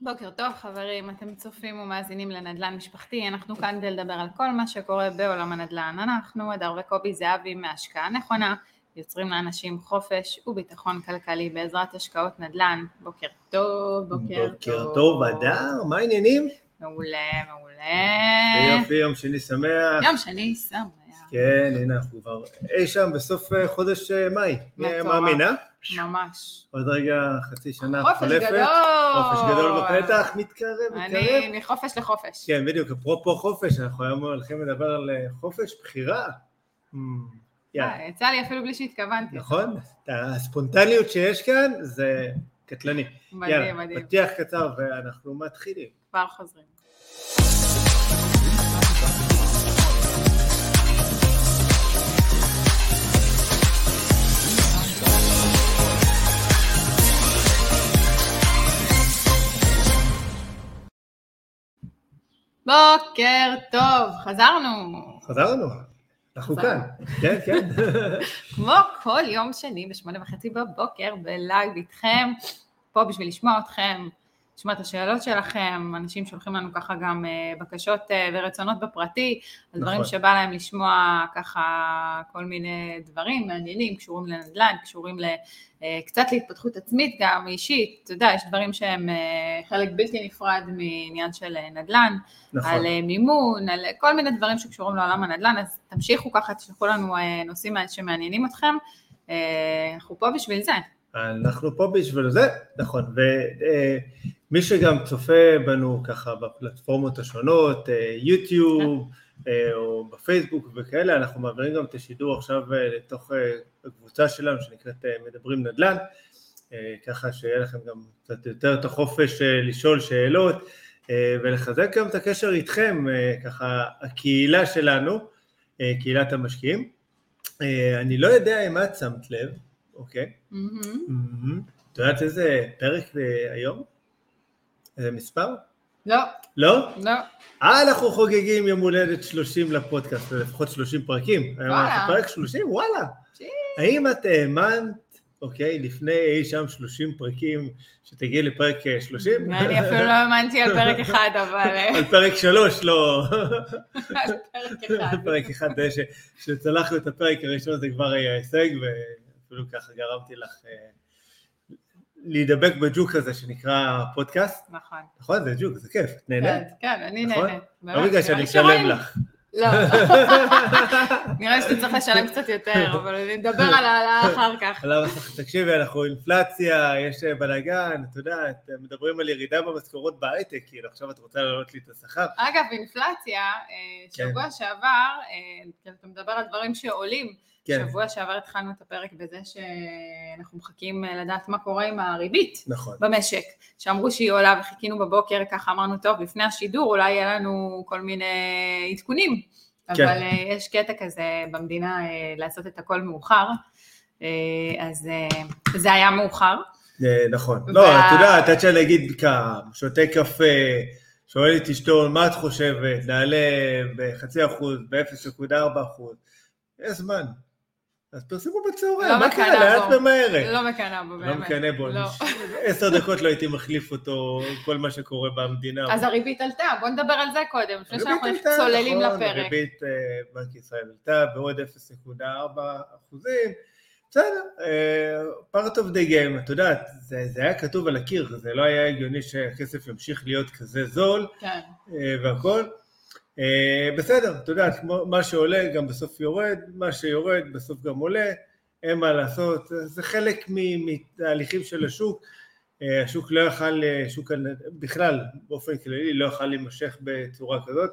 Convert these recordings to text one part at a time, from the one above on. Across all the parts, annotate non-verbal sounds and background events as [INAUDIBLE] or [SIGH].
בוקר טוב חברים, אתם צופים ומאזינים לנדל"ן משפחתי, אנחנו כאן כדי לדבר על כל מה שקורה בעולם הנדל"ן. אנחנו, הדר וקובי זהבי מהשקעה נכונה, יוצרים לאנשים חופש וביטחון כלכלי בעזרת השקעות נדל"ן. בוקר טוב, בוקר, בוקר טוב, הדר, מה העניינים? מעולה, מעולה. יופי, יום שני שמח. יום שני שמח. כן, הנה אנחנו כבר אי שם בסוף אה, חודש אה, מאי. אה? ממש. עוד רגע חצי שנה חופש חולפת. גדול. חופש גדול בפתח, מתקרב, מתקרב. אני מחופש לחופש. כן, בדיוק, אפרופו חופש, אנחנו היום הולכים לדבר על חופש בחירה. Hmm, יצא לי אפילו בלי שהתכוונתי. נכון? הספונטניות שיש כאן זה קטלני. מדהים, מדהים. פתיח קצר ואנחנו מתחילים. כבר חוזרים. בוקר טוב, חזרנו. חזרנו, אנחנו. כאן. כן, כן. [LAUGHS] כמו כל יום שני בשמונה וחצי בבוקר בלייב איתכם, פה בשביל לשמוע אתכם, לשמוע את השאלות שלכם, אנשים שולחים לנו ככה גם אה, בקשות אה, ורצונות בפרטי, על דברים נכון. שבא להם לשמוע ככה כל מיני דברים מעניינים, קשורים לנדל"ן, קשורים אה, קצת להתפתחות עצמית גם, אישית, אתה יודע, יש דברים שהם חלק בלתי נפרד מעניין של נדל"ן, נכון. על מימון, על כל מיני דברים שקשורים לעולם הנדל"ן, אז תמשיכו ככה, תשלחו לנו נושאים שמעניינים אתכם, אנחנו פה בשביל זה. אנחנו פה בשביל זה, נכון, ומי שגם צופה בנו ככה בפלטפורמות השונות, אה, יוטיוב אה, או בפייסבוק וכאלה, אנחנו מעבירים גם את השידור עכשיו אה, לתוך הקבוצה שלנו שנקראת מדברים נדל"ן, ככה שיהיה לכם גם קצת יותר את החופש לשאול שאלות ולחזק גם את הקשר איתכם, ככה הקהילה שלנו, קהילת המשקיעים. אני לא יודע אם את שמת לב, אוקיי? מהמם. מהמם. את יודעת איזה פרק היום? איזה מספר? לא, לא? לא, אה, אנחנו חוגגים יום הולדת 30 לפודקאסט, לפחות 30 פרקים. וואלה. אנחנו פרק 30? וואלה. האם את האמנת, אוקיי, לפני אי שם 30 פרקים, שתגיעי לפרק אה, 30? [LAUGHS] אני אפילו לא האמנתי על פרק אחד, אבל אה, על פרק 3, לא. [LAUGHS] על פרק אחד. פרק אחד, שצלחנו את הפרק הראשון זה כבר היה הישג, ואפילו ככה גרמתי לך אה, להידבק בג'וק הזה שנקרא פודקאסט. נכון. נכון, זה ג'וק, זה כיף, את נהנית? כן, כן, אני נכון? נהנית. לא בגלל שאני שרואים- לך. לא. [LAUGHS] נראה לי שאתה צריך לשלם קצת יותר, אבל נדבר על העלאה [LAUGHS] אחר כך. תקשיבי, אנחנו אינפלציה, יש אה, בלאגן, את יודעת, מדברים על ירידה במשכורות בהייטק, כאילו עכשיו את רוצה להעלות לי את השכר. אגב, אינפלציה, אה, כן. שבוע שעבר, אה, אתה מדבר על דברים שעולים, כן, שבוע שעבר התחלנו את הפרק בזה שאנחנו מחכים אה, לדעת מה קורה עם הריבית נכון. במשק, שאמרו שהיא עולה וחיכינו בבוקר, ככה אמרנו, טוב, לפני השידור אולי יהיה לנו כל מיני עדכונים, כן. אבל אה, יש קטע כזה במדינה אה, לעשות את הכל מאוחר, אז זה היה מאוחר. נכון. לא, את יודעת, עד שאני אגיד קם, שותה קפה, שואל את אשתו, מה את חושבת, נעלה בחצי אחוז, ב-0.4 אחוז, יש זמן. אז פרסמו בצהריים, לא מה קרה, לאט בו. ומהר. לא מקנאה בו לא באמת. מקנא בו, לא. עשר דקות לא הייתי מחליף אותו, כל מה שקורה במדינה. אז הריבית עלתה, בוא נדבר על זה קודם, לפני שאנחנו צוללים נכון, לפרק. הריבית אה, בנק ישראל עלתה בעוד 0.4 אחוזים, בסדר, אה, part of the game, את יודעת, זה, זה היה כתוב על הקיר, זה לא היה הגיוני שהכסף ימשיך להיות כזה זול כן, אה, והכל. אה, בסדר, את יודעת, כמו מה שעולה גם בסוף יורד, מה שיורד בסוף גם עולה, אין מה לעשות, זה חלק מתהליכים של השוק. אה, השוק לא יכל, אה, שוק בכלל, באופן כללי, לא יכל להימשך בצורה כזאת.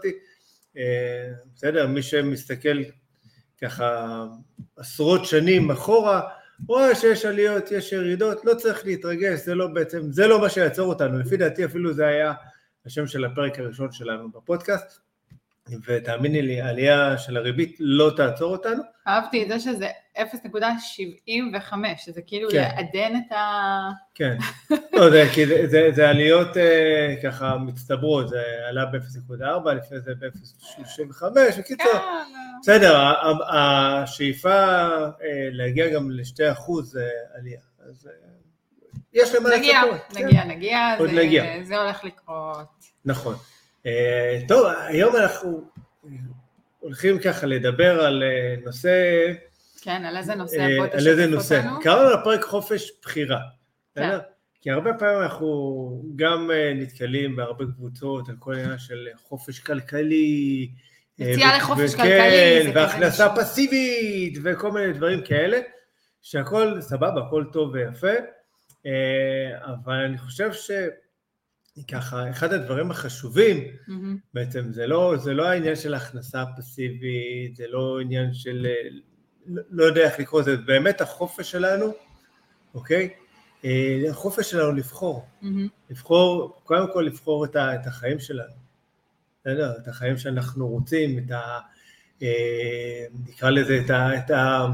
בסדר, מי שמסתכל ככה עשרות שנים אחורה, רואה שיש עליות, יש ירידות, לא צריך להתרגש, זה לא בעצם, זה לא מה שיעצור אותנו, לפי דעתי אפילו זה היה השם של הפרק הראשון שלנו בפודקאסט, ותאמיני לי, העלייה של הריבית לא תעצור אותנו, אהבתי את זה שזה 0.75, שזה כאילו כן. לעדן את ה... כן, לא, זה, זה, זה, זה עליות אה, ככה מצטברות, זה עלה ב-0.4, לפני זה ב-0.35, בקיצור, כן, בסדר, השאיפה אה, להגיע גם ל-2% זה עלייה, אז אה, יש למה נגיע, לצפות. כן. נגיע, נגיע, עוד זה- נגיע. זה הולך לקרות. נכון. אה, טוב, היום אנחנו הולכים ככה לדבר על אה, נושא, כן, על איזה נושא? אה, בוא על תשתף איזה נושא. אותנו. קראנו לפרק חופש בחירה. כן. כי הרבה פעמים אנחנו גם אה, נתקלים בהרבה קבוצות על כל עניין של חופש כלכלי. אה, יציאה לחופש וכן, כלכלי, כזה והכנסה נשמע. פסיבית וכל מיני דברים כאלה, שהכל סבבה, הכל טוב ויפה, אה, אבל אני חושב שככה, אחד הדברים החשובים מהמם. בעצם זה לא, זה לא העניין של הכנסה פסיבית, זה לא עניין של, לא, לא יודע איך לקרוא לזה, זה באמת החופש שלנו, אוקיי? אה, החופש שלנו לבחור, מהמם. לבחור, קודם כל לבחור את, ה, את החיים שלנו, בסדר? את החיים שאנחנו רוצים, את ה... אה, נקרא לזה, את ה... את ה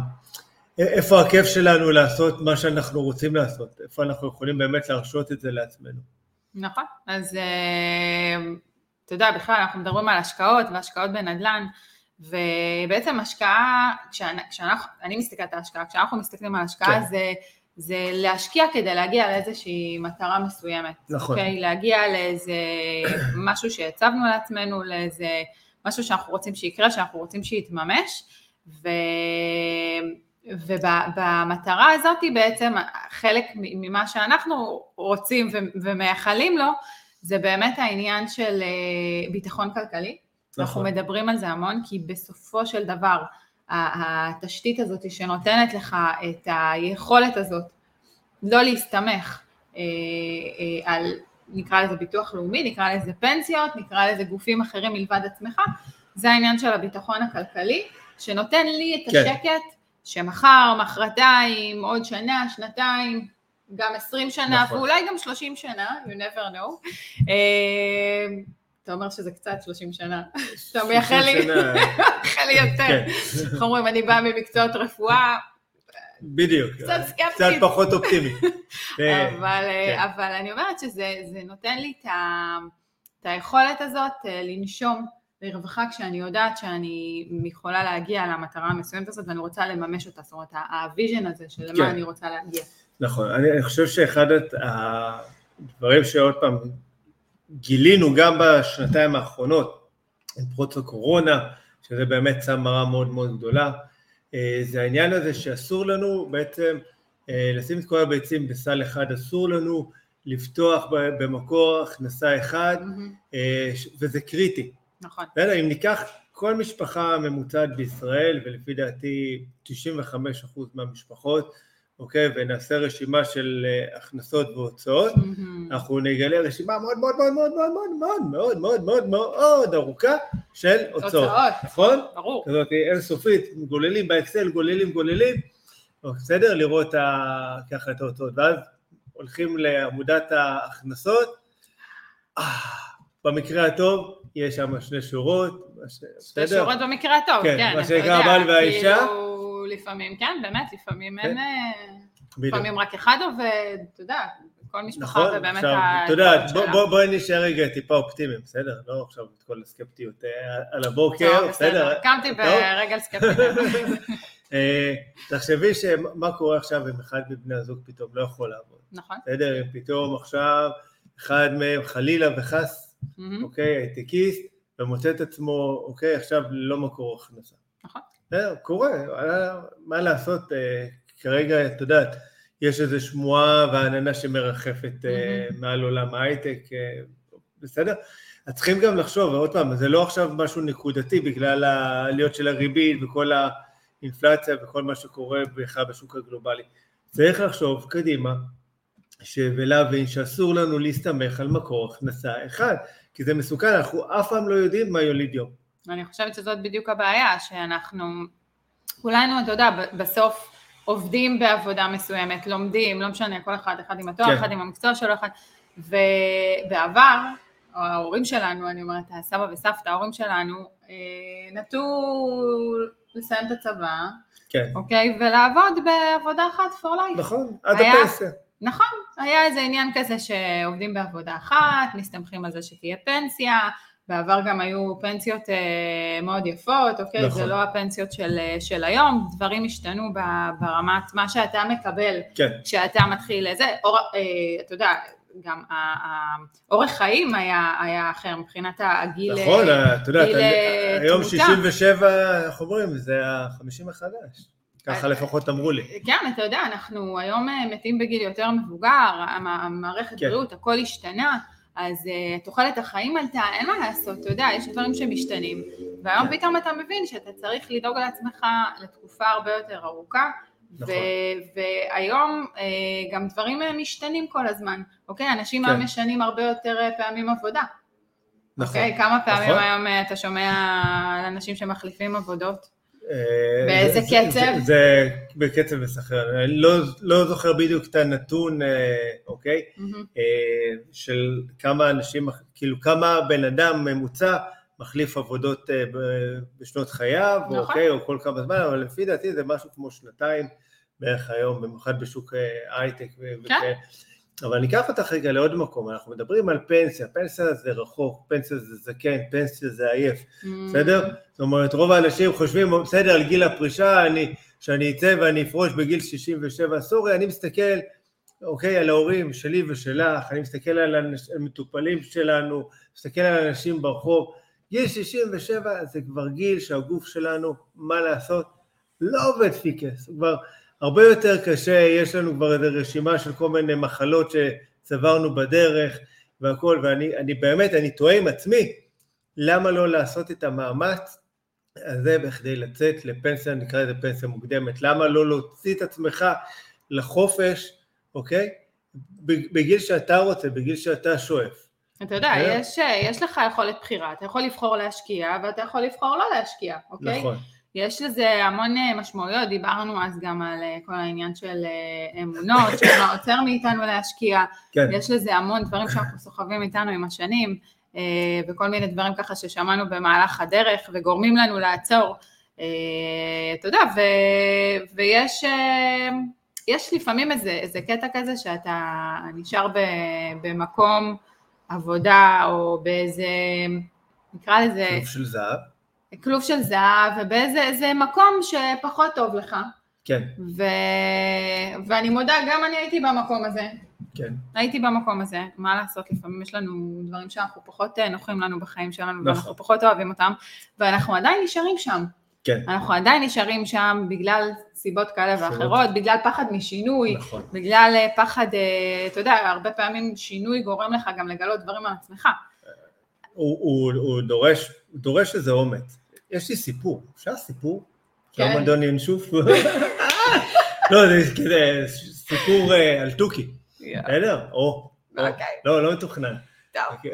איפה הכיף שלנו לעשות מה שאנחנו רוצים לעשות, איפה אנחנו יכולים באמת להרשות את זה לעצמנו. נכון, אז אה, אתה יודע, בכלל אנחנו מדברים על השקעות והשקעות בנדל"ן, ובעצם השקעה, כשאנחנו, אני מסתכלת על השקעה, כשאנחנו מסתכלים על השקעה כן. זה, זה להשקיע כדי להגיע לאיזושהי מטרה מסוימת. נכון. אוקיי? להגיע לאיזה [COUGHS] משהו שהצבנו לעצמנו, לאיזה משהו שאנחנו רוצים שיקרה, שאנחנו רוצים שיתממש, ו... ובמטרה הזאת בעצם חלק ממה שאנחנו רוצים ומייחלים לו, זה באמת העניין של אה, ביטחון כלכלי. אנחנו נכון. מדברים על זה המון, כי בסופו של דבר, התשתית הזאת שנותנת לך את היכולת הזאת לא להסתמך אה, אה, על, נקרא לזה ביטוח לאומי, נקרא לזה פנסיות, נקרא לזה גופים אחרים מלבד עצמך, זה העניין של הביטחון הכלכלי, שנותן לי את כן. שמחר, מחרתיים, עוד שנה, שנתיים, גם 20 שנה, נכון. ואולי גם 30 שנה, you never know. אה, אתה אומר שזה קצת 30 שנה, אתה מייחל לי, יותר. כן. איך אומרים, אני באה ממקצועות רפואה, בדיוק. קצת סקפטית. קצת פחות אופטימי. [LAUGHS] אה, אבל, כן. אבל אני אומרת שזה זה נותן לי את, ה, את היכולת הזאת אה, לנשום לרווחה כשאני יודעת שאני יכולה להגיע למטרה המסוימת הזאת ואני רוצה לממש אותה, זאת אומרת ה vision הזה של למה כן. אני רוצה להגיע. נכון, אני אני חושב שאחד הדברים שעוד פעם גילינו גם בשנתיים האחרונות, עם פרוץ הקורונה, שזה באמת שם מראה מאוד מאוד גדולה, אה, זה העניין הזה שאסור לנו בעצם אה, לשים את כל הביצים בסל אחד, אסור לנו לפתוח במקור הכנסה אחד, ש- וזה קריטי. נכון, בסדר, אם ניקח כל משפחה ממוצעת בישראל, ולפי דעתי 95% מהמשפחות, אוקיי, ונעשה רשימה של אה, הכנסות והוצאות, אנחנו נגלה רשימה מאוד מאוד מאוד מאוד מאוד מאוד מאוד מאוד מאוד מאוד מאוד ארוכה של הוצאות, הוצאות. נכון? ברור, כזאת אינסופית, גוללים באקסל, גוללים, גוללים, בסדר? לראות ככה את ההוצאות, ואז הולכים לעמודת ההכנסות, אה, במקרה הטוב יש שם שני שורות, שתי? שורות במקרה הטוב, כן, כן, מה שנקרא הבעל והאישה. כאילו, לפעמים, כן, באמת, לפעמים אין, כן. אה, בדיוק. לפעמים רק אחד עובד, אתה יודע, כל משפחה נכון, זה באמת עכשיו, ה- אתה יודע, בוא-. בוא- בואי נשאר רגע טיפה אופטימיים, בסדר? לא עכשיו את כל הסקפטיות אה, על הבוקר, בסדר? קמתי. ברגל סקפטית. [LAUGHS] אה, תחשבי שמה קורה עכשיו אם אחד מבני הזוג פתאום לא יכול לעבוד, נכון. בסדר? אם פתאום עכשיו אחד מהם חלילה וחס, מהמם. אוקיי, הייטקיסט, ומוצא את עצמו, אוקיי, עכשיו ללא מקור הכנסה. נכון. בסדר, קורה, אה, מה לעשות, אה, כרגע, את יודעת, יש איזו שמועה ועננה שמרחפת מהמם. מעל עולם ההייטק, בסדר? אז צריכים גם לחשוב, ועוד פעם, זה לא עכשיו משהו נקודתי בגלל העליות של הריבית וכל האינפלציה וכל מה שקורה בכלל בשוק הגלובלי. צריך לחשוב קדימה, ולהבין שאסור לנו להסתמך על מקור הכנסה אחד, כי זה מסוכן, אנחנו אף פעם לא יודעים מה יוליד יום. אני חושבת שזאת בדיוק הבעיה, שאנחנו, כולנו, אתה יודע, בסוף עובדים בעבודה מסוימת, לומדים, לא משנה, כל אחד, אחד עם התואר, כן. אחד עם המקצוע שלו, אחד, ובעבר, ההורים שלנו, אני אומרת, הסבא וסבתא, ההורים שלנו, אה, נטו לסיים את הצבא, כן, אוקיי, ולעבוד בעבודה אחת for life. נכון, עד הפנסיה. נכון, היה איזה עניין כזה שעובדים בעבודה אחת, מסתמכים על זה שתהיה פנסיה, בעבר גם היו פנסיות אה, מאוד יפות, אוקיי? נכון. זה לא הפנסיות של, אה, של היום, דברים השתנו ברמת מה שאתה מקבל כן, כשאתה מתחיל לזה, אור, אה, אתה יודע, גם ה- ה- אורך חיים היה, היה אחר מבחינת הגיל, נכון, אה, את יודעת, גיל, אני- אה, היום תמותה. 67, איך אומרים, זה החמישים החדש. ככה אה, לפחות אמרו לי. כן, אתה יודע, אנחנו היום אה, מתים בגיל יותר מבוגר, המ- המערכת כן. בריאות, הכל השתנה, אז uh, תוחלת החיים עלתה, אין מה לעשות, אתה יודע, יש דברים שמשתנים, והיום כן. פתאום אתה מבין שאתה צריך לדאוג לעצמך לתקופה הרבה יותר ארוכה, נכון. והיום uh, גם דברים אה, משתנים כל הזמן, אוקיי? אנשים כן. משנים הרבה יותר אה, פעמים עבודה, נכון. אוקיי? כמה פעמים נכון. היום אה, אתה שומע על אנשים שמחליפים עבודות? אה, באיזה זה- קצב? זה- זה בקצב מסחרר. אני לא- לא זוכר בדיוק את הנתון, אה, אוקיי? אה, של כמה אנשים, כאילו כמה בן אדם ממוצע מחליף עבודות אה, בשנות חייו, נכון. אוקיי, או כל כמה זמן, אבל לפי דעתי זה משהו כמו שנתיים בערך היום, במיוחד בשוק הייטק. כן. וכאלה. אבל אני אקח אותך רגע לעוד מקום, אנחנו מדברים על פנסיה, פנסיה זה רחוק, פנסיה זה זקן, פנסיה זה עייף, בסדר? זאת אומרת, רוב האנשים חושבים, בסדר, על גיל הפרישה, אני, שאני אצא ואני אפרוש בגיל 67, סורי, אני מסתכל, אוקיי, על ההורים שלי ושלך, אני מסתכל על האנש- על מטופלים שלנו, מסתכל על אנשים ברחוב, גיל 67 זה כבר גיל שהגוף שלנו, מה לעשות, לא עובד פיקס, הוא כבר הרבה יותר קשה, יש לנו כבר איזו רשימה של כל מיני מחלות שצברנו בדרך והכל, ואני אני באמת, אני תוהה עם עצמי, למה לא לעשות את המאמץ הזה בכדי לצאת לפנסיה, נקרא לזה פנסיה מוקדמת, למה לא להוציא את עצמך לחופש, אוקיי? בגיל שאתה רוצה, בגיל שאתה שואף. אתה יודע. יש, יש לך יכולת בחירה, אתה יכול לבחור להשקיע ואתה יכול לבחור לא להשקיע, אוקיי? נכון, יש לזה המון אה, משמעויות, דיברנו אז גם על אה, כל העניין של אה, אמונות, שמה עוצר מאיתנו להשקיע, כן, יש לזה המון דברים שאנחנו סוחבים איתנו עם השנים, וכל מיני דברים ככה ששמענו במהלך הדרך וגורמים לנו לעצור, אתה יודע, ו, ויש יש לפעמים איזה, איזה קטע כזה שאתה נשאר ב, במקום עבודה או באיזה, נקרא לזה, של זהב, כלוב של זהב, ובאיזה איזה מקום שפחות טוב לך. כן, ו... ואני מודה, גם אני הייתי במקום הזה. כן, הייתי במקום הזה, מה לעשות, לפעמים יש לנו דברים שאנחנו פחות אה, נוחים לנו בחיים שלנו, נכון. ואנחנו פחות אוהבים אותם, ואנחנו עדיין נשארים שם. כן, אנחנו עדיין נשארים שם בגלל סיבות כאלה סיבות. ואחרות, בגלל פחד משינוי, נכון, בגלל אה, פחד, אה, אתה יודע, הרבה פעמים שינוי גורם לך גם לגלות דברים על עצמך. הוא, הוא, הוא דורש, דורש איזה אומץ. יש לי סיפור, אפשר סיפור? כן. שלום אדון ינשוף? לא, זה כזה סיפור אה, על תוכי, בסדר? או, או. אוקיי. לא, לא מתוכנן. טוב, אוקיי.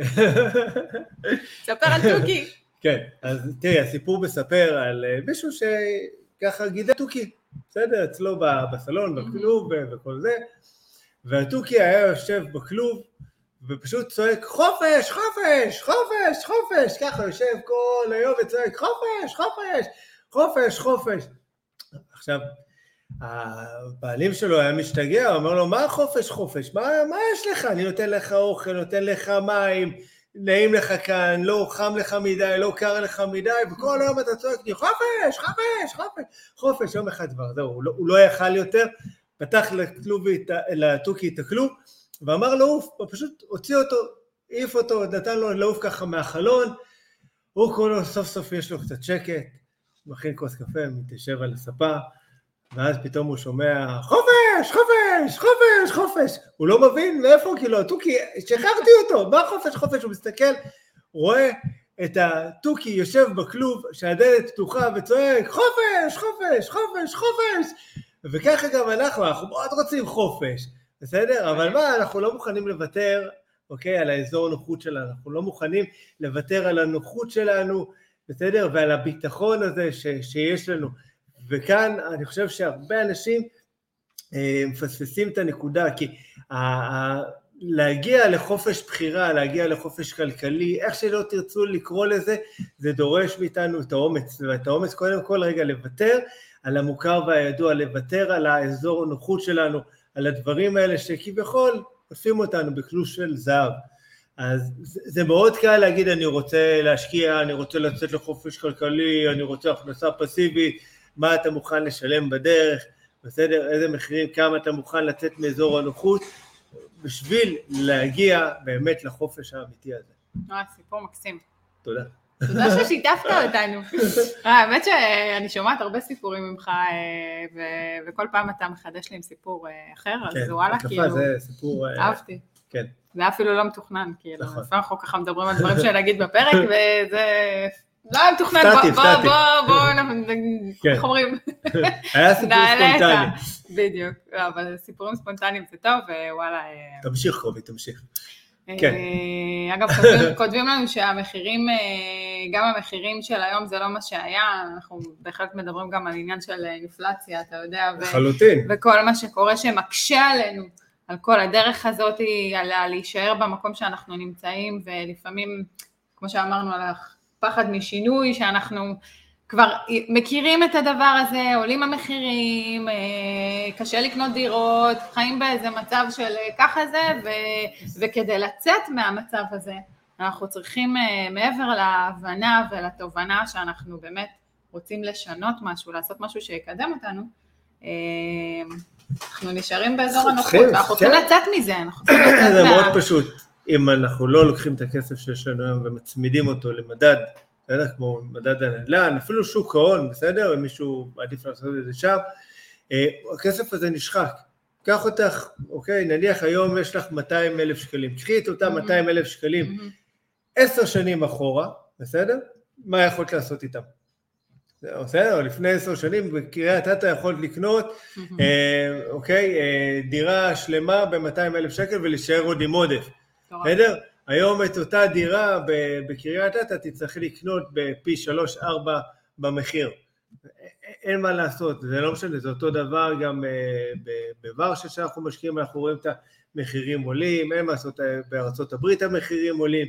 ספר על תוכי. כן, אז תראי, הסיפור מספר על אה, מישהו שככה גידל תוכי, בסדר? אצלו בסלון, בכלוב ו- וכל זה, והתוכי היה יושב בכלוב ופשוט צועק חופש, חופש, חופש, חופש, ככה יושב כל היום וצועק חופש, חופש, חופש, חופש. עכשיו, הבעלים שלו היה משתגע, הוא אומר לו, מה חופש חופש? מה, מה יש לך? אני נותן לך אוכל, נותן לך מים, נעים לך כאן, לא חם לך מדי, לא קר לך מדי, וכל היום אתה צועק לי, חופש, חופש, חופש, חופש, יום אחד כבר, זהו, הוא לא, לא יכל יותר, פתח לתוכי את הכלוב, ואמר לעוף, הוא פשוט הוציא אותו, העיף אותו, נתן לו לעוף ככה מהחלון, הוא כולו, סוף סוף יש לו קצת שקט, מכין כוס קפה, מתיישב על הספה, ואז פתאום הוא שומע, חופש, חופש, חופש, חופש. הוא לא מבין מאיפה, כאילו, התוכי, שחררתי אותו, מה חופש, חופש? הוא מסתכל, רואה את התוכי יושב בכלוב, שהדלת פתוחה וצועק, חופש, חופש, חופש, חופש. וככה גם אנחנו, אנחנו מאוד רוצים חופש, בסדר? אבל מה, אנחנו לא מוכנים לוותר, אוקיי, על האזור הנוחות שלנו, אנחנו לא מוכנים לוותר על הנוחות שלנו, בסדר? ועל הביטחון הזה ש, שיש לנו. וכאן אני חושב שהרבה אנשים אה, מפספסים את הנקודה, כי ה, ה, להגיע לחופש בחירה, להגיע לחופש כלכלי, איך שלא תרצו לקרוא לזה, זה דורש מאיתנו את האומץ, ואת האומץ קודם כל רגע לוותר על המוכר והידוע, לוותר על האזור הנוחות שלנו, על הדברים האלה שכביכול עושים אותנו בכלוש של זהב. אז זה, מאוד קל להגיד אני רוצה להשקיע, אני רוצה לצאת לחופש כלכלי, אני רוצה הכנסה פסיבית, מה אתה מוכן לשלם בדרך, בסדר? איזה מחירים, כמה אתה מוכן לצאת מאזור הנוחות, בשביל להגיע באמת לחופש האמיתי הזה. אה, סיפור מקסים. תודה. תודה ששיתפת אותנו. אה, האמת שאני שומעת הרבה סיפורים ממך, אה, וכל פעם אתה מחדש לי עם סיפור אה, אחר, אז כן, וואלה, כאילו, זה סיפור... אה, אהבתי. כן. זה היה אפילו לא מתוכנן, כאילו, נכון. לפעמים אנחנו ככה מדברים על דברים שנגיד בפרק, [LAUGHS] וזה לא היה מתוכנן, בוא, בוא. בוא, [LAUGHS] בוא, כן. איך אומרים? [LAUGHS] היה סיפור. ספונטני. בדיוק, לא, אבל סיפורים ספונטניים זה טוב, ווואלה, תמשיך קובי, תמשיך. כן. אה, אגב, כותבים, [LAUGHS] כותבים לנו שהמחירים, אה, גם המחירים של היום זה לא מה שהיה, אנחנו בהחלט מדברים גם על עניין של אה, אינפלציה, אתה יודע, ו- לחלוטין. וכל מה שקורה שמקשה עלינו, על כל הדרך הזאת, על להישאר במקום שאנחנו נמצאים, ולפעמים, כמו שאמרנו, על הפחד משינוי, שאנחנו כבר מכירים את הדבר הזה, עולים המחירים, אה, קשה לקנות דירות, חיים באיזה מצב של אה, ככה זה, ו- וכדי לצאת מהמצב הזה, אנחנו צריכים אה, מעבר להבנה ולתובנה שאנחנו באמת רוצים לשנות משהו, לעשות משהו שיקדם אותנו, אנחנו נשארים באזור הנוחות, צריכים, ואנחנו כן. צריכים לצאת מזה, אנחנו צריכים לצאת זה מה... מאוד פשוט. אם אנחנו לא לוקחים את הכסף שיש לנו היום ומצמידים אותו למדד, בסדר? כמו מדד הנדל"ן, אפילו שוק ההון, בסדר? אם מישהו מעדיף לעשות את זה שם, אה, הכסף הזה נשחק. קח אותך, אוקיי, נניח היום יש לך 200 אלף שקלים, קחי את אותם Mhm. 200 אלף שקלים מהמם. עשר שנים אחורה, בסדר? מה יכולת לעשות איתם? בסדר, לפני עשר שנים בקריית אתא יכולת לקנות, מהמם. אה, אוקיי, אה, דירה שלמה ב-200 אלף שקל ולהישאר עוד עם עודף. בסדר? היום את אותה דירה בקריית אתא תצטרכי לקנות בפי 3-4 במחיר. א- אין מה לעשות, זה לא משנה, זה אותו דבר גם אה, בוורשה שאנחנו משקיעים, אנחנו רואים את המחירים עולים, אין מה לעשות, אה, בארצות הברית המחירים עולים,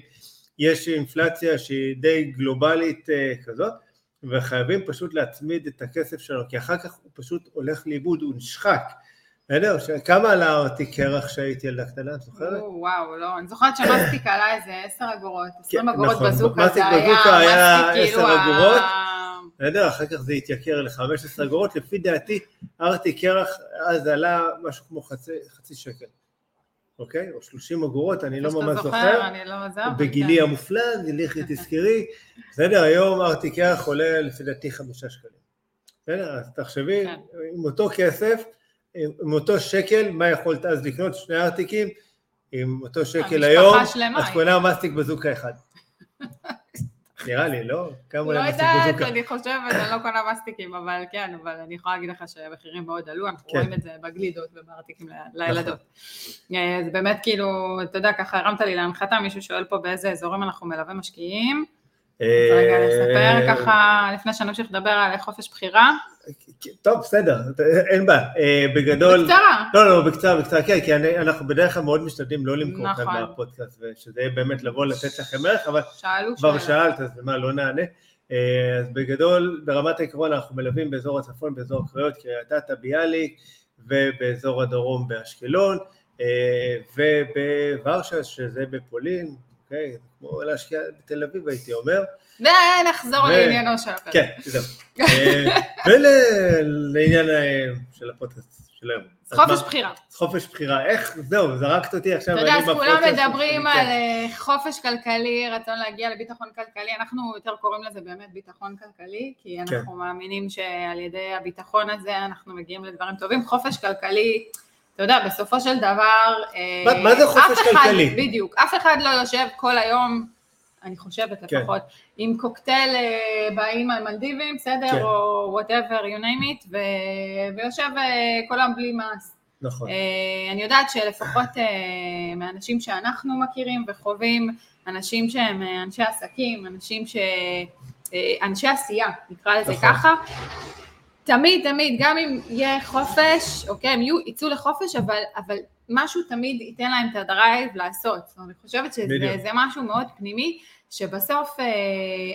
יש אינפלציה שהיא די גלובלית אה, כזאת, וחייבים פשוט להצמיד את הכסף שלנו, כי אחר כך הוא פשוט הולך לאיבוד, הוא נשחק. בסדר? כמה עלה אותי קרח שהייתי ילדה קטנה, את זוכרת? או, וואו, לא, אני זוכרת שמסטיק עלה איזה 10 אגורות, 20 כן, אגורות נכון, בזוקה, מסטיק זה היה, בזוקה היה מסטיק 10 כאילו, אגורות. בסדר? אחר כך זה התייקר ל-15 אגורות, לפי דעתי ארטי קרח אז עלה משהו כמו חצי, חצי שקל, אוקיי? או 30 אגורות, אני לא ממש זוכר. אני לא זה, אבל בגילי כן. המופלג, לכי תזכרי, בסדר, היום ארטי קרח עולה לפי דעתי חמישה שקלים. בסדר, אז תחשבי, כן. עם אותו כסף, עם אותו שקל, מה יכולת אז לקנות? שני ארטיקים, עם אותו שקל היום, את קונה מסטיק בזוקה אחד. [LAUGHS] נראה לי, לא? כמה לא עולה מסטיק יודעת, בזוקה? אני חושבת, אני לא קונה מסטיקים, אבל כן, אבל אני יכולה להגיד לך שהמחירים מאוד עלו, אנחנו כן. רואים את זה בגלידות ובארטיקים ל- לילדות. אה, זה באמת כאילו, אתה יודע, ככה הרמת לי להנחתה, מישהו שואל פה באיזה אזורים אנחנו מלווים משקיעים. אז רגע, אה, לספר ככה, לפני שנמשיך לדבר על חופש בחירה. טוב, בסדר, אין בעיה. אה, בגדול... בקצרה. לא, לא, בקצרה, בקצרה, כן, כי אני- אנחנו בדרך כלל מאוד משתדלים לא למכור כאן נכון. בפודקאסט, ושזה יהיה באמת לבוא לתת לכם ערך, אבל שאלו כבר. שאלת, אז מה, לא נענה. אה, אז בגדול, ברמת העיקרון אנחנו מלווים באזור הצפון, באזור הקריות, קריית אתא, ביאליק, ובאזור הדרום באשקלון, אה, ובוורשה, שזה בפולין, אוקיי, כמו להשקיע בתל אביב הייתי אומר. ונחזור ו- לעניינו של הפרק. כן, זהו. אה, ולעניין אה, של הפודקאסט של היום. חופש? בחירה. חופש בחירה, איך, זהו, זרקת אותי עכשיו. אתה יודע, אז כולם מדברים שלי, על כן. אה, חופש כלכלי, רצון להגיע לביטחון כלכלי, אנחנו יותר קוראים לזה באמת ביטחון כלכלי, כי כן. אנחנו מאמינים שעל ידי הביטחון הזה אנחנו מגיעים לדברים טובים. חופש כלכלי, אתה יודע, בסופו של דבר... אה, מה- מה זה חופש אף אחד- כלכלי? בדיוק, אף אחד לא יושב כל היום, אני חושבת כן. לפחות, עם קוקטייל אה, באיים המלדיבים, בסדר? כן. או whatever, you name it, ו- ויושב אה, כל היום בלי מס. נכון, אה, אני יודעת שלפחות אה, מהאנשים שאנחנו מכירים וחווים, אנשים שהם אה, אנשי עסקים, אנשים ש... אה, אנשי עשייה, נקרא לזה נכון. ככה, תמיד, תמיד, גם אם יהיה חופש, אוקיי, הם יהיו, יצאו לחופש, אבל, אבל משהו תמיד ייתן להם את הדרייב לעשות. זאת אומרת, אני חושבת שזה משהו מאוד פנימי, שבסוף אה,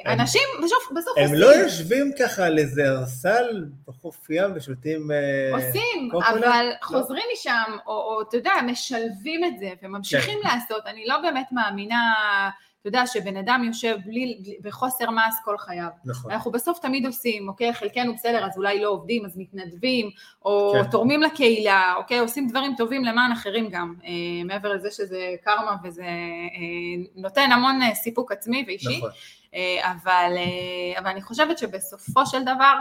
הם- אנשים, בסוף, בסוף הם עושים. לא יושבים ככה על איזה ארסל בחוף ים ושותים... אה, עושים, קוקולה? אבל לא. חוזרים משם, או, או אתה יודע, משלבים את זה וממשיכים כן. לעשות. אני לא באמת מאמינה, אתה יודע, שבן אדם יושב בלי, בלי- בחוסר מעש כל חייו. נכון. אנחנו בסוף תמיד עושים, אוקיי? חלקנו בסדר, אז אולי לא עובדים, אז מתנדבים, או כן. תורמים לקהילה, אוקיי? עושים דברים טובים למען אחרים גם, אה, מעבר לזה שזה קרמה וזה אה, נותן המון אה, סיפוק עצמי ואישי. נכון. אה, אבל, אה, אבל אני חושבת שבסופו של דבר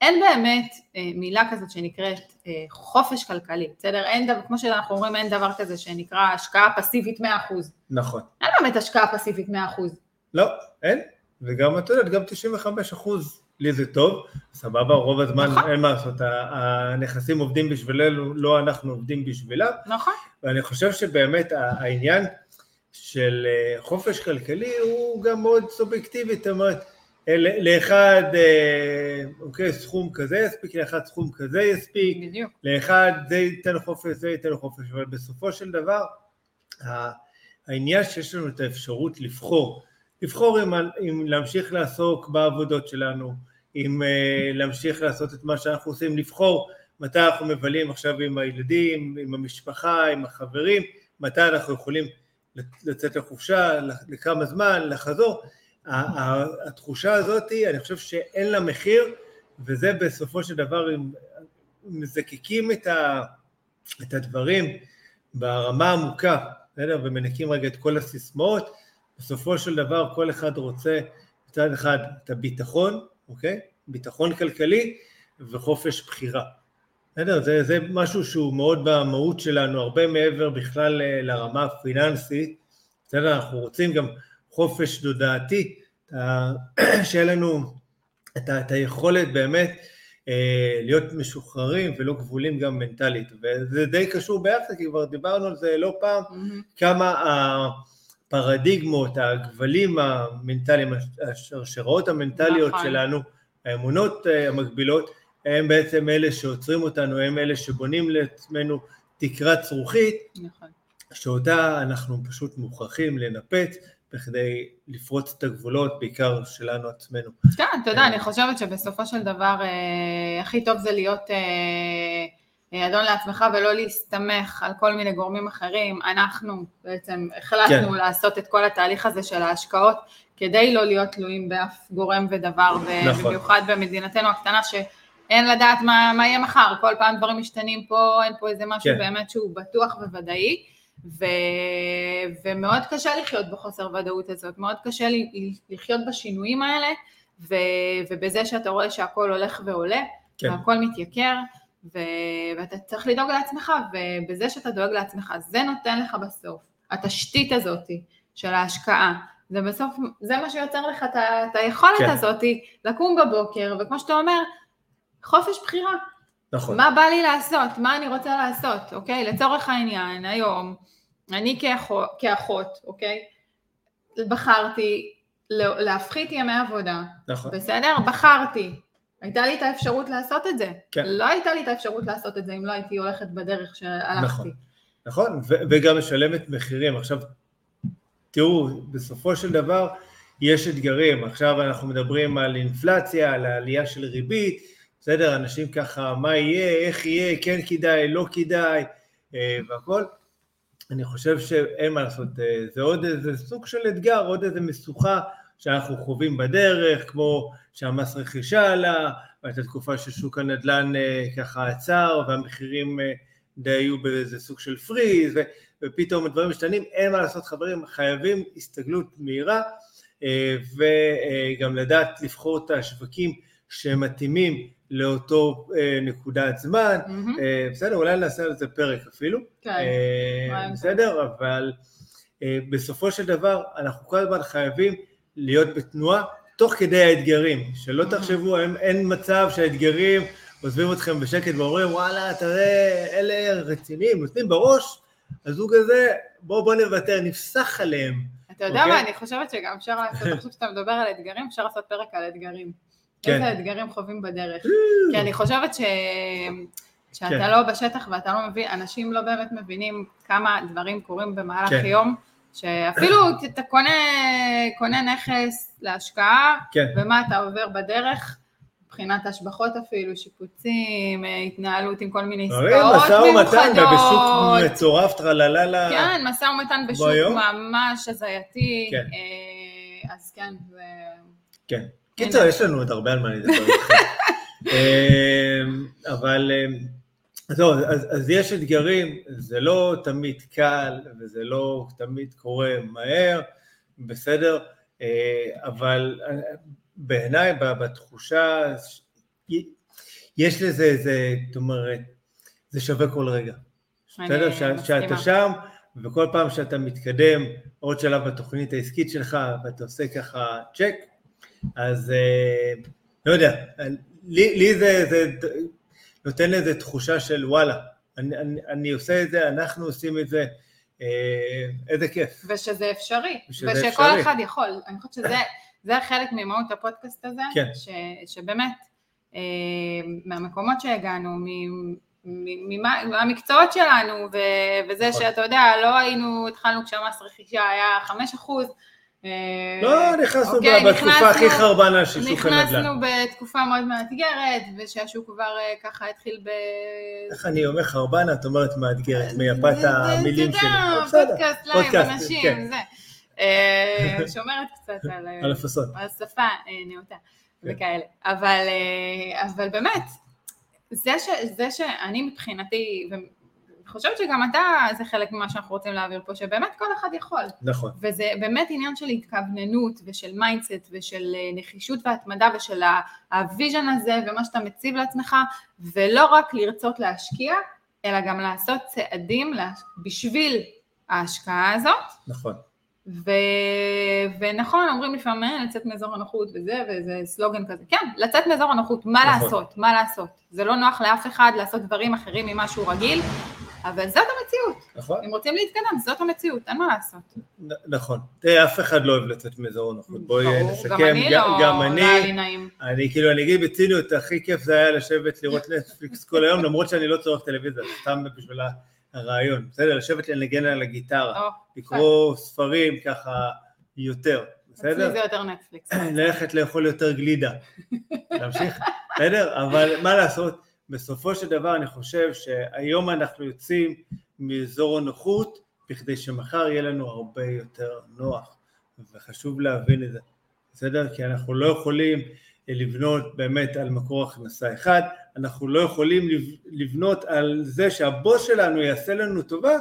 אין באמת אה, מילה כזאת שנקראת אה, חופש כלכלי, בסדר? אין דבר, כמו שאנחנו אומרים, אין דבר כזה שנקרא השקעה פסיבית 100%. נכון. אין באמת השקעה פסיבית 100%. לא, אין. וגם, את יודעת, גם 95 אחוז לי זה טוב, סבבה, רוב הזמן נכון. אין מה לעשות, הנכסים עובדים בשבילנו, לא אנחנו עובדים בשבילם, נכון? ואני חושב שבאמת העניין של אה, חופש כלכלי הוא גם מאוד סובייקטיבי, זאת אומרת, לאחד, אה, אוקיי, סכום כזה יספיק, לאחד סכום כזה יספיק, בדיוק. לאחד זה ייתן חופש, זה ייתן חופש, אבל בסופו של דבר, העניין שיש לנו את האפשרות לבחור, לבחור אם, אם להמשיך לעסוק בעבודות שלנו, אם uh, להמשיך לעשות את מה שאנחנו עושים, לבחור מתי אנחנו מבלים עכשיו עם הילדים, עם המשפחה, עם החברים, מתי אנחנו יכולים לצאת לחופשה, לכמה זמן, לחזור. התחושה הזאת, אני חושב שאין לה מחיר, וזה בסופו של דבר, אם מזקקים את, ה, את הדברים ברמה עמוקה, בסדר? ומנקים רגע את כל הסיסמאות, בסופו של דבר כל אחד רוצה מצד אחד את הביטחון, אוקיי? ביטחון כלכלי וחופש בחירה. בסדר? זה, זה משהו שהוא מאוד במהות שלנו, הרבה מעבר בכלל אה, לרמה הפיננסית. בסדר? אנחנו רוצים גם חופש תודעתי, אה, [CLEARS THROAT] שיהיה לנו את, את היכולת באמת אה, להיות משוחררים ולא גבולים גם מנטלית. וזה די קשור ביחד, כי כבר דיברנו על זה לא פעם, מהמם. כמה הפרדיגמות, הגבלים המנטליים, השרשראות המנטליות נכון. שלנו, האמונות אה, המקבילות, הם בעצם אלה שעוצרים אותנו, הם אלה שבונים לעצמנו תקרת זכוכית, נכון. שאותה אנחנו פשוט מוכרחים לנפץ בכדי לפרוץ את הגבולות, בעיקר שלנו עצמנו. כן, אתה יודע, אה. אני חושבת שבסופו של דבר אה, הכי טוב זה להיות אה, אדון לעצמך ולא להסתמך על כל מיני גורמים אחרים. אנחנו בעצם החלטנו כן. לעשות את כל התהליך הזה של ההשקעות כדי לא להיות תלויים באף גורם ודבר, נכון. ובמיוחד במדינתנו הקטנה שאין לדעת מה, מה יהיה מחר, כל פעם דברים משתנים פה, אין פה איזה משהו כן. באמת שהוא בטוח וודאי. ו... ומאוד קשה לחיות בחוסר ודאות הזאת, מאוד קשה לחיות בשינויים האלה, ו... ובזה שאתה רואה שהכל הולך ועולה, כן. והכל מתייקר, ו... ואתה צריך לדאוג לעצמך, ובזה שאתה דואג לעצמך, זה נותן לך בסוף, התשתית הזאת של ההשקעה, זה בסוף, זה מה שיוצר לך. את היכולת כן. הזאת לקום בבוקר, וכמו שאתה אומר, חופש בחירה, נכון. מה בא לי לעשות? מה אני רוצה לעשות, אוקיי? לצורך העניין, היום, אני כאחות, כאחות אוקיי? בחרתי להפחית ימי עבודה, נכון. בסדר? בחרתי. הייתה לי את האפשרות לעשות את זה. כן. לא הייתה לי את האפשרות לעשות את זה אם לא הייתי הולכת בדרך שהלכתי. נכון. נכון, וגם משלמת מחירים. עכשיו, תראו, בסופו של דבר יש אתגרים. עכשיו אנחנו מדברים על אינפלציה, על העלייה של ריבית, בסדר? אנשים ככה, מה יהיה, איך יהיה, כן כדאי, לא כדאי, אה, והכל. אני חושב שאין מה לעשות, אה, זה עוד איזה סוג של אתגר, עוד איזה משוכה שאנחנו חווים בדרך, כמו שהמס רכישה עלה, והייתה תקופה ששוק הנדל"ן אה, ככה עצר, והמחירים די היו באיזה סוג של פריז, ופתאום הדברים משתנים, אין מה לעשות חברים, חייבים הסתגלות מהירה, וגם לדעת לבחור את השווקים שמתאימים לאותו אה, נקודת זמן, מהמם. אה, בסדר, אולי נעשה על זה פרק אפילו, כן. אה, בסדר, אבל אה, בסופו של דבר אנחנו כל הזמן חייבים להיות בתנועה תוך כדי האתגרים, שלא Mhm. תחשבו, אין, אין מצב שהאתגרים עוזבים אתכם בשקט ואומרים וואלה, תראה, אלה רציניים, נותנים בראש, הזוג הזה, בוא בוא נוותר, נפסח עליהם. אתה יודע אוקיי? מה, אני חושבת שגם אפשר לעשות, עכשיו שאתה מדבר על אתגרים, אפשר לעשות פרק על אתגרים. כן. איזה אתגרים חווים בדרך. כי אני חושבת ש... שאתה כן. לא בשטח ואתה לא מבין, אנשים לא באמת מבינים כמה דברים קורים במהלך כן. יום, שאפילו [COUGHS] אתה קונה, קונה נכס להשקעה, כן. ומה אתה עובר בדרך, מבחינת השבחות אפילו, שיפוצים, אה, התנהלות עם כל מיני עסקאות משא ומתן, מיוחדות. מצורף טרללה. כן, משא ומתן בשוק ביום? ממש הזייתי. כן. אה, אז כן, זה... כן. קיצר, יש לנו עוד הרבה על מה לדבר איתך. [LAUGHS] אמ, אבל, אמ, אז זהו, אז, אז יש אתגרים, זה לא תמיד קל, וזה לא תמיד קורה מהר, בסדר, אה, אבל אה, בעיניי, בתחושה, יש לזה, איזה, זאת אומרת, זה שווה כל רגע. בסדר? שאתה שם, וכל פעם שאתה מתקדם עוד שלב בתוכנית העסקית שלך, ואתה עושה ככה צ'ק, אז אה, לא יודע, לי, לי זה, זה נותן איזו תחושה של וואלה, אני, אני, אני עושה את זה, אנחנו עושים את זה, אה, איזה כיף. ושזה אפשרי, ושזה ושכל אפשרי. אחד יכול. אני חושבת שזה זה חלק ממהות הפודקאסט הזה, כן. ש, שבאמת, אה, מהמקומות שהגענו, מהמקצועות שלנו, ו, וזה נכון. שאתה יודע, לא היינו, התחלנו כשהמס רכישה היה 5 אחוז. אה, לא נכנסנו אוקיי, בתקופה הכי חרבנה של שוק הנדל"ן. נכנסנו בתקופה מאוד מאתגרת, ושהשוק כבר אה, ככה התחיל ב... איך אני אומר חרבנה, את אומרת מאתגרת, זה- מיפת זה- המילים אתה שלי. יודע, אבל בסדר, פודקאסט live, אנשים, כן. זה. אה, [LAUGHS] שומרת קצת על... אה, על הפסון. על שפה אה, נאותה כן. וכאלה. אבל, אה, אבל באמת, זה, ש, זה שאני מבחינתי, חושבת שגם אתה, זה חלק ממה שאנחנו רוצים להעביר פה, שבאמת כל אחד יכול. נכון, וזה באמת עניין של התכווננות ושל mindset ושל אה, נחישות והתמדה ושל ה vision הזה ומה שאתה מציב לעצמך, ולא רק לרצות להשקיע, אלא גם לעשות צעדים בשביל ההשקעה הזאת. נכון. ו... ונכון, אומרים לפעמים "אה, לצאת מאזור הנוחות וזה, וזה סלוגן כזה. כן, לצאת מאזור הנוחות, מה נכון. לעשות? מה לעשות? זה לא נוח לאף אחד לעשות דברים אחרים ממה שהוא רגיל, אבל זאת המציאות. נכון. אם רוצים להתקדם, זאת המציאות, אין מה לעשות. נכון. תראה, אף אחד לא אוהב לצאת מאזור הנוחות. בואי נסכם. גם אני לא, גם לא אני. אני כאילו, אני אגיד בציניות, הכי כיף זה היה לשבת לראות [LAUGHS] נטפליקס כל היום, למרות שאני לא צורך טלוויזיה, סתם בשביל הרעיון. בסדר, לשבת לנגן על הגיטרה, לקרוא ספרים ככה יותר, אצלי בסדר? זה יותר נטפליקס. [CLEARS THROAT] ללכת לאכול יותר גלידה. [LAUGHS] להמשיך? בסדר? אבל מה לעשות, בסופו של דבר אני חושב שהיום אנחנו יוצאים מאזור הנוחות בכדי שמחר יהיה לנו הרבה יותר נוח, וחשוב להבין את זה, בסדר? כי אנחנו לא יכולים לבנות באמת על מקור הכנסה אחד, אנחנו לא יכולים לב- לבנות על זה שהבוס שלנו יעשה לנו טובה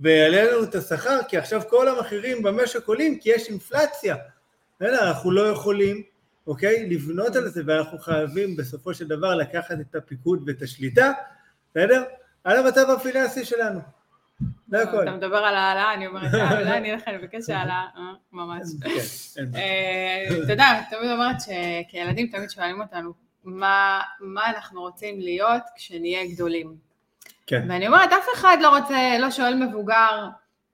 ויעלה לנו את השכר, כי עכשיו כל המחירים במשק עולים כי יש אינפלציה. בסדר, אנחנו לא יכולים, אוקיי, לבנות על זה, ואנחנו חייבים בסופו של דבר לקחת את הפיקוד ואת השליטה, בסדר? על המצב הפיננסי שלנו. זה הכל. אתה מדבר על העלאה, אני אומרת, [LAUGHS] אה, אולי אני אלך לבקש העלאה, אה, ממש. אה, אתה יודע, אני תמיד אומרת שכילדים תמיד שואלים אותנו, מה אנחנו רוצים להיות כשנהיה גדולים? כן, ואני אומרת, אף אחד לא רוצה, לא שואל מבוגר,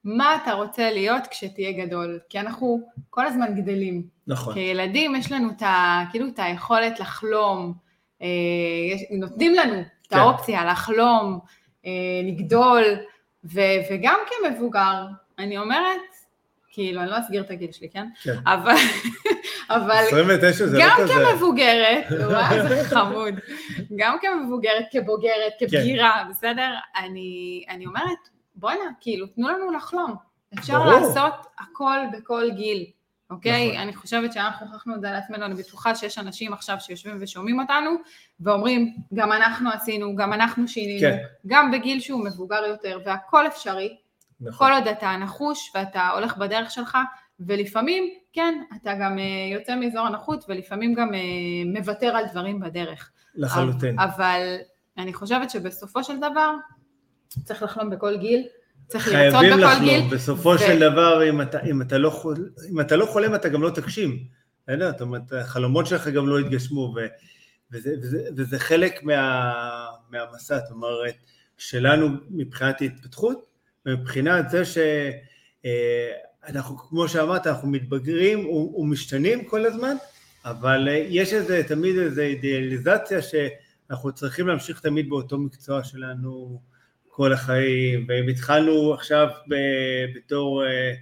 מה אתה רוצה להיות כשתהיה גדול? כי אנחנו כל הזמן גדלים. נכון. כילדים יש לנו את ה, כאילו את היכולת לחלום, אה, יש, נותנים לנו את כן. האופציה לחלום, אה, לגדול, ו, וגם כמבוגר, אני אומרת, כאילו, אני לא אסגיר את הגיל שלי, כן? כן. אבל, אבל 29 זה לא גם כזה. כמבוגרת, [LAUGHS] וואי, איזה חמוד, גם כמבוגרת, כבוגרת, כן. כבגירה, בסדר? אני, אני אומרת, בואנה, כאילו, תנו לנו לחלום. אפשר ברור. לעשות הכל בכל גיל, אוקיי? נכון. אני חושבת שאנחנו הוכחנו את זה על עצמנו, אני בטוחה שיש אנשים עכשיו שיושבים ושומעים אותנו, ואומרים, גם אנחנו עשינו, גם אנחנו שינינו, כן. גם בגיל שהוא מבוגר יותר, והכל אפשרי, נכון. כל עוד אתה נחוש ואתה הולך בדרך שלך, ולפעמים, כן, אתה גם אה, יוצא מאזור הנוחות, ולפעמים גם אה, מוותר על דברים בדרך. לחלוטין. אבל אני חושבת שבסופו של דבר, צריך לחלום בכל גיל, צריך לרצות חייבים בכל גיל. לחלום, בסופו ו- של דבר, אם אתה, אם, אתה לא חול, אם אתה לא חולם, אתה גם לא תגשים. בסדר? זאת אומרת, החלומות שלך גם לא יתגשמו, ו, וזה, וזה, וזה חלק מה, מהמסע, זאת אומרת, שלנו מבחינת התפתחות, ומבחינת זה שאנחנו, כמו שאמרת, אנחנו מתבגרים ומשתנים כל הזמן, אבל אה, יש איזה, תמיד איזו אידיאליזציה אנחנו צריכים להמשיך תמיד באותו מקצוע שלנו כל החיים, ואם התחלנו עכשיו ב- בתור אה,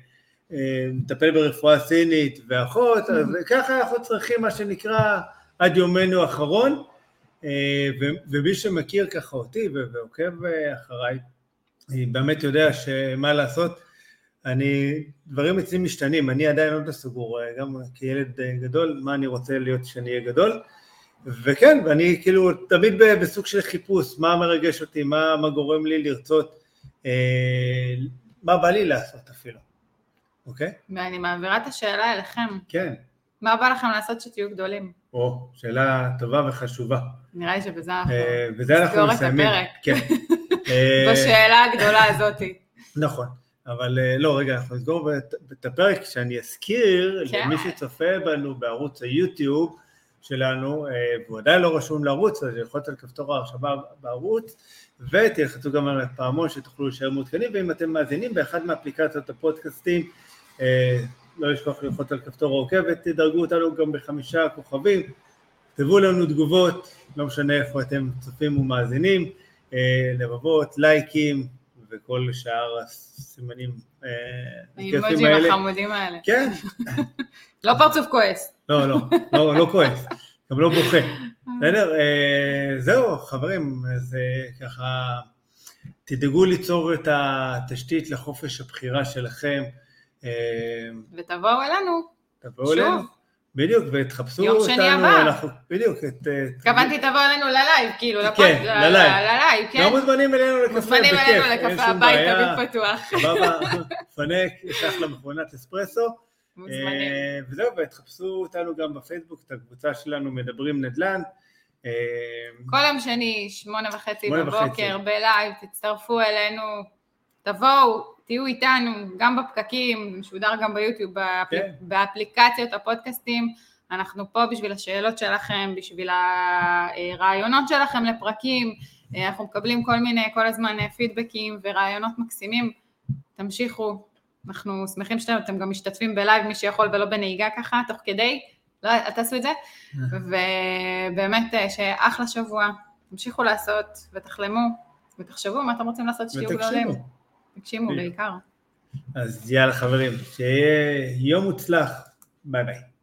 אה, מטפל ברפואה סינית ואחות, אז ככה אנחנו צריכים מה שנקרא עד יומנו האחרון, אה, ומי שמכיר ככה אותי ועוקב אה, אחריי, אני באמת יודע שמה לעשות, אני, דברים אצלי משתנים, אני עדיין לא סגור, אה, גם כילד אה, גדול, מה אני רוצה להיות כשאני אהיה גדול, וכן, ואני כאילו תמיד בסוג של חיפוש, מה מרגש אותי, מה, מה גורם לי לרצות, אה, מה בא לי לעשות אפילו, אוקיי? ואני מעבירה את השאלה אליכם. כן, מה בא לכם לעשות שתהיו גדולים? או, שאלה טובה וחשובה. נראה לי שבזה אנחנו אה, וזה אנחנו נסגור את. הפרק. כן. [LAUGHS] אה, בשאלה הגדולה הזאתי. נכון, אבל אה, לא, רגע, אנחנו נסגור את הפרק שאני אזכיר כן. למי שצופה בנו בערוץ היוטיוב שלנו, אה, והוא עדיין לא רשום לערוץ, אז ללחוץ על כפתור ההרשמה בערוץ, ותלחצו גם על הפעמון שתוכלו להישאר מעודכנים, ואם אתם מאזינים באחד מאפליקציות הפודקאסטים, אה, לא לשכוח ללחוץ על כפתור העוקב ותדרגו אותנו גם בחמישה כוכבים, תכתבו לנו תגובות, לא משנה איפה אתם צופים ומאזינים, אה, לבבות, לייקים וכל שאר הסימנים האימוג'ים האלה. החמודים האלה. כן, לא פרצוף כועס. לא, לא, לא, לא כועס, גם לא בוכה. בסדר? אה, זהו, חברים, אז אה, ככה, תדאגו ליצור את התשתית לחופש הבחירה שלכם. אה, ותבואו אלינו. תבואו. אלינו. בדיוק, ותחפשו יום אותנו, שני הבא. אנחנו, בדיוק, את... אה, התכוונתי תבואו אלינו ל live, כאילו, כן, ל- ל live. ל live, כן? לא מוזמנים אלינו לקפה, מוזמנים בכיף, אלינו אין לקפה שום הבית, בעיה. תמיד פתוח. סבבה, [LAUGHS] פנק, יש אחלה מכונת אספרסו. מוזמנים. אה, וזהו, ותחפשו אותנו גם בפייסבוק, את הקבוצה שלנו מדברים נדל"ן. אה, כל יום שני, שמונה וחצי. בבוקר, ב live, תצטרפו אלינו, תבואו, תהיו איתנו, גם בפקקים, זה משודר גם ביוטיוב, באפל... כן. באפליקציות הפודקאסטים, אנחנו פה בשביל השאלות שלכם, בשביל הרעיונות שלכם לפרקים, אנחנו מקבלים כל מיני, כל הזמן אה, פידבקים ורעיונות מקסימים, תמשיכו, אנחנו שמחים שאתם גם משתתפים ב live, מי שיכול ולא בנהיגה ככה, תוך כדי, לא, אל תעשו את זה, ובאמת אה, שאחלה שבוע, תמשיכו לעשות ותחלמו ותחשבו מה אתם רוצים לעשות שתהיו גדולים. בדיוק. בעיקר. אז יאללה חברים, שיהיה יום מוצלח, ביי ביי.